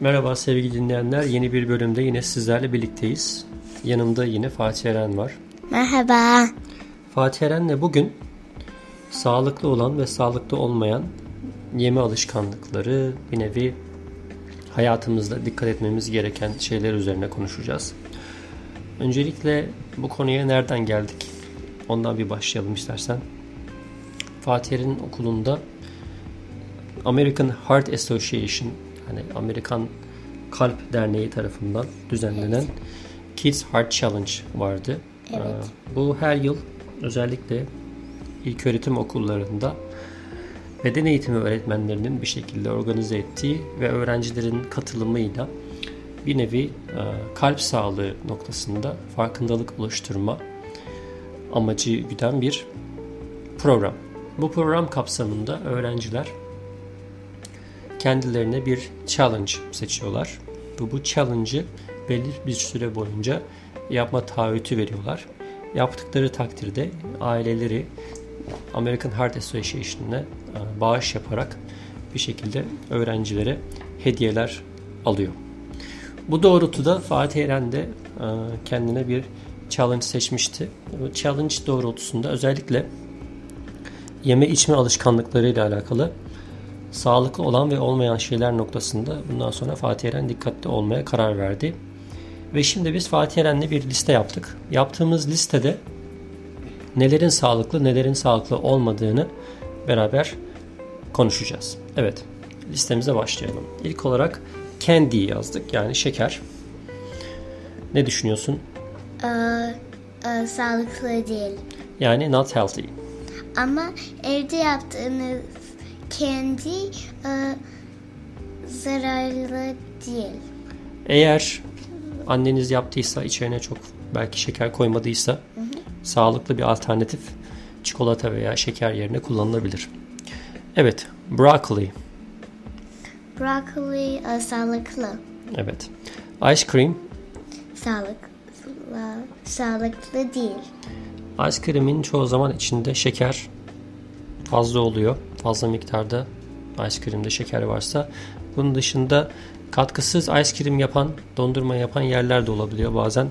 Merhaba sevgili dinleyenler. Yeni bir bölümde yine sizlerle birlikteyiz. Yanımda yine Fatih Eren var. Merhaba. Fatih Eren'le bugün sağlıklı olan ve sağlıklı olmayan yeme alışkanlıkları bir nevi hayatımızda dikkat etmemiz gereken şeyler üzerine konuşacağız. Öncelikle bu konuya nereden geldik? Ondan bir başlayalım istersen. Fatih Eren'in okulunda American Heart Association yani Amerikan Kalp Derneği tarafından düzenlenen evet. Kids Heart Challenge vardı. Evet. Ee, bu her yıl özellikle ilk öğretim okullarında beden eğitimi öğretmenlerinin bir şekilde organize ettiği ve öğrencilerin katılımıyla bir nevi e, kalp sağlığı noktasında farkındalık oluşturma amacı güden bir program. Bu program kapsamında öğrenciler kendilerine bir challenge seçiyorlar. Bu, bu challenge'ı belli bir süre boyunca yapma taahhütü veriyorlar. Yaptıkları takdirde aileleri American Heart Association'e bağış yaparak bir şekilde öğrencilere hediyeler alıyor. Bu doğrultuda Fatih Eren de e, kendine bir challenge seçmişti. Challenge doğrultusunda özellikle yeme içme alışkanlıklarıyla alakalı sağlıklı olan ve olmayan şeyler noktasında bundan sonra Fatih Eren dikkatli olmaya karar verdi. Ve şimdi biz Fatih Eren'le bir liste yaptık. Yaptığımız listede nelerin sağlıklı, nelerin sağlıklı olmadığını beraber konuşacağız. Evet, listemize başlayalım. İlk olarak candy yazdık yani şeker. Ne düşünüyorsun? Ee, e, sağlıklı değil. Yani not healthy. Ama evde yaptığınız kendi e, zararlı değil. Eğer anneniz yaptıysa içerine çok belki şeker koymadıysa hı hı. sağlıklı bir alternatif çikolata veya şeker yerine kullanılabilir. Evet, broccoli. Broccoli e, sağlıklı. Evet. Ice cream. Sağlıklı. Sağlıklı değil. Ice cream'in çoğu zaman içinde şeker fazla oluyor. Fazla miktarda ice cream'de şeker varsa. Bunun dışında katkısız ice cream yapan, dondurma yapan yerler de olabiliyor bazen.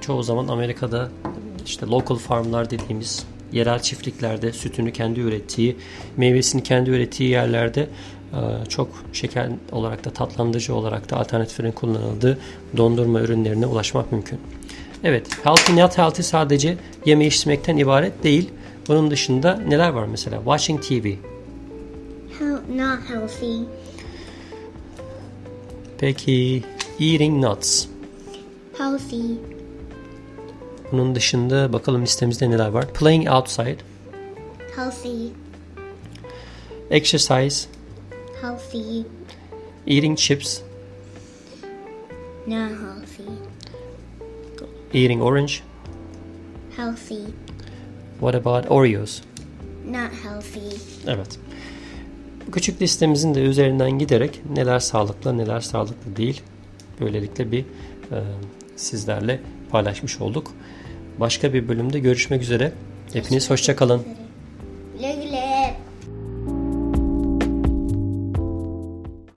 Çoğu zaman Amerika'da işte local farmlar dediğimiz yerel çiftliklerde sütünü kendi ürettiği, meyvesini kendi ürettiği yerlerde çok şeker olarak da tatlandırıcı olarak da alternatiflerin kullanıldığı dondurma ürünlerine ulaşmak mümkün. Evet, healthy not healthy sadece yeme içmekten ibaret değil. Bunun dışında neler var mesela? Watching TV. Not healthy. Peki eating nuts. Healthy. Bunun dışında bakalım listemizde neler var? Playing outside. Healthy. Exercise. Healthy. Eating chips. Not healthy. Eating orange. Healthy. What about Oreos? Not healthy. Evet. Küçük listemizin de üzerinden giderek neler sağlıklı neler sağlıklı değil böylelikle bir e, sizlerle paylaşmış olduk. Başka bir bölümde görüşmek üzere. Hepiniz hoşçakalın.